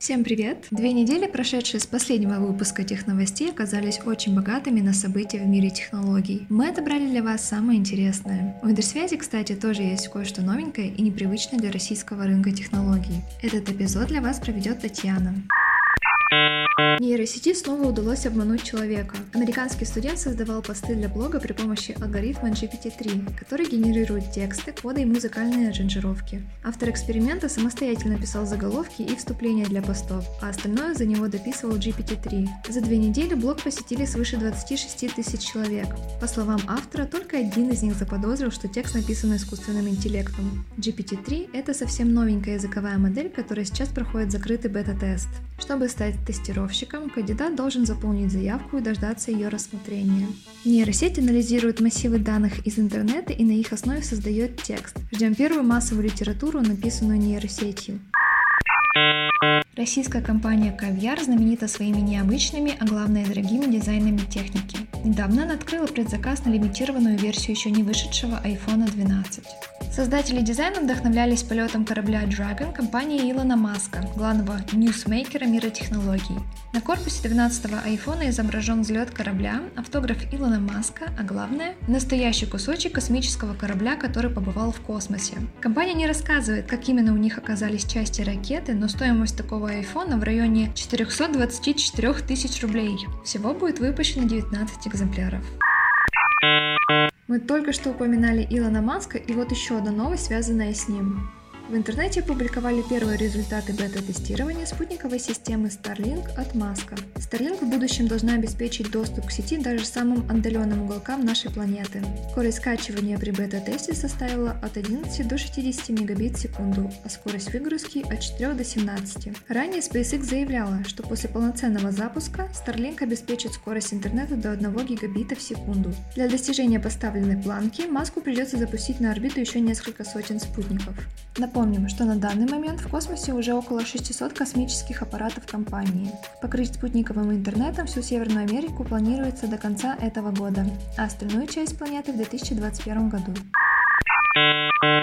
Всем привет! Две недели, прошедшие с последнего выпуска тех новостей, оказались очень богатыми на события в мире технологий. Мы отобрали для вас самое интересное. У Интерсвязи, кстати, тоже есть кое-что новенькое и непривычное для российского рынка технологий. Этот эпизод для вас проведет Татьяна. Нейросети снова удалось обмануть человека. Американский студент создавал посты для блога при помощи алгоритма GPT-3, который генерирует тексты, коды и музыкальные аранжировки. Автор эксперимента самостоятельно писал заголовки и вступления для постов, а остальное за него дописывал GPT-3. За две недели блог посетили свыше 26 тысяч человек. По словам автора, только один из них заподозрил, что текст написан искусственным интеллектом. GPT-3 — это совсем новенькая языковая модель, которая сейчас проходит закрытый бета-тест. Чтобы стать тестировщиком, кандидат должен заполнить заявку и дождаться ее рассмотрения. Нейросеть анализирует массивы данных из интернета и на их основе создает текст. Ждем первую массовую литературу, написанную нейросетью. Российская компания Caviar знаменита своими необычными, а главное дорогими дизайнами техники. Недавно она открыла предзаказ на лимитированную версию еще не вышедшего iPhone 12. Создатели дизайна вдохновлялись полетом корабля Dragon компании Илона Маска, главного ньюсмейкера мира технологий. На корпусе 12-го айфона изображен взлет корабля, автограф Илона Маска, а главное – настоящий кусочек космического корабля, который побывал в космосе. Компания не рассказывает, как именно у них оказались части ракеты, но стоимость такого айфона в районе 424 тысяч рублей. Всего будет выпущено 19 экземпляров. Мы только что упоминали Илона Маска, и вот еще одна новость, связанная с ним. В интернете опубликовали первые результаты бета-тестирования спутниковой системы Starlink от Маска. Starlink в будущем должна обеспечить доступ к сети даже самым отдаленным уголкам нашей планеты. Скорость скачивания при бета-тесте составила от 11 до 60 мегабит в секунду, а скорость выгрузки от 4 до 17. Ранее SpaceX заявляла, что после полноценного запуска Starlink обеспечит скорость интернета до 1 гигабита в секунду. Для достижения поставленной планки Маску придется запустить на орбиту еще несколько сотен спутников. Напомню, Напомним, что на данный момент в космосе уже около 600 космических аппаратов компании. Покрыть спутниковым интернетом всю Северную Америку планируется до конца этого года, а остальную часть планеты в 2021 году.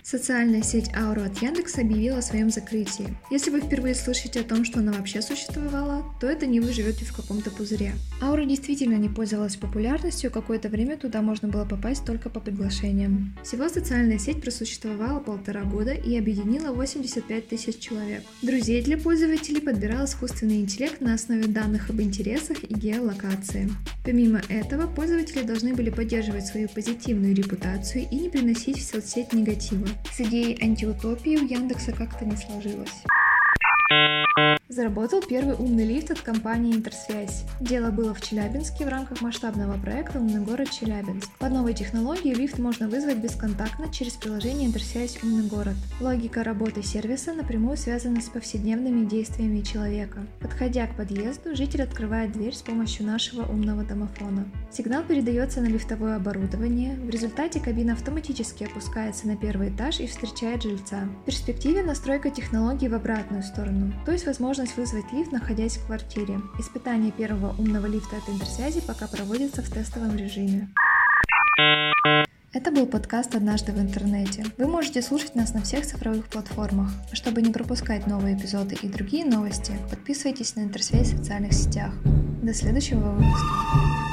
Социальная сеть Ауру от Яндекса объявила о своем закрытии. Если вы впервые слышите о том, что она вообще существовала, то это не вы живете в каком-то пузыре. Аура действительно не пользовалась популярностью, какое-то время туда можно было попасть только по приглашениям. Всего социальная сеть просуществовала полтора года и объединила 85 тысяч человек. Друзей для пользователей подбирал искусственный интеллект на основе данных об интересах и геолокации. Помимо этого, пользователи должны были поддерживать свою позитивную репутацию и не приносить в соцсеть негатива. С идеей антиутопии у Яндекса как-то не сложилось. Заработал первый умный лифт от компании Интерсвязь. Дело было в Челябинске в рамках масштабного проекта «Умный город Челябинск». По новой технологии лифт можно вызвать бесконтактно через приложение Интерсвязь «Умный город». Логика работы сервиса напрямую связана с повседневными действиями человека. Подходя к подъезду, житель открывает дверь с помощью нашего умного домофона. Сигнал передается на лифтовое оборудование, в результате кабина автоматически опускается на первый этаж и встречает жильца. В перспективе настройка технологии в обратную сторону, то есть возможность возможность вызвать лифт, находясь в квартире. Испытание первого умного лифта от интерсвязи пока проводится в тестовом режиме. Это был подкаст «Однажды в интернете». Вы можете слушать нас на всех цифровых платформах. Чтобы не пропускать новые эпизоды и другие новости, подписывайтесь на интерсвязь в социальных сетях. До следующего выпуска.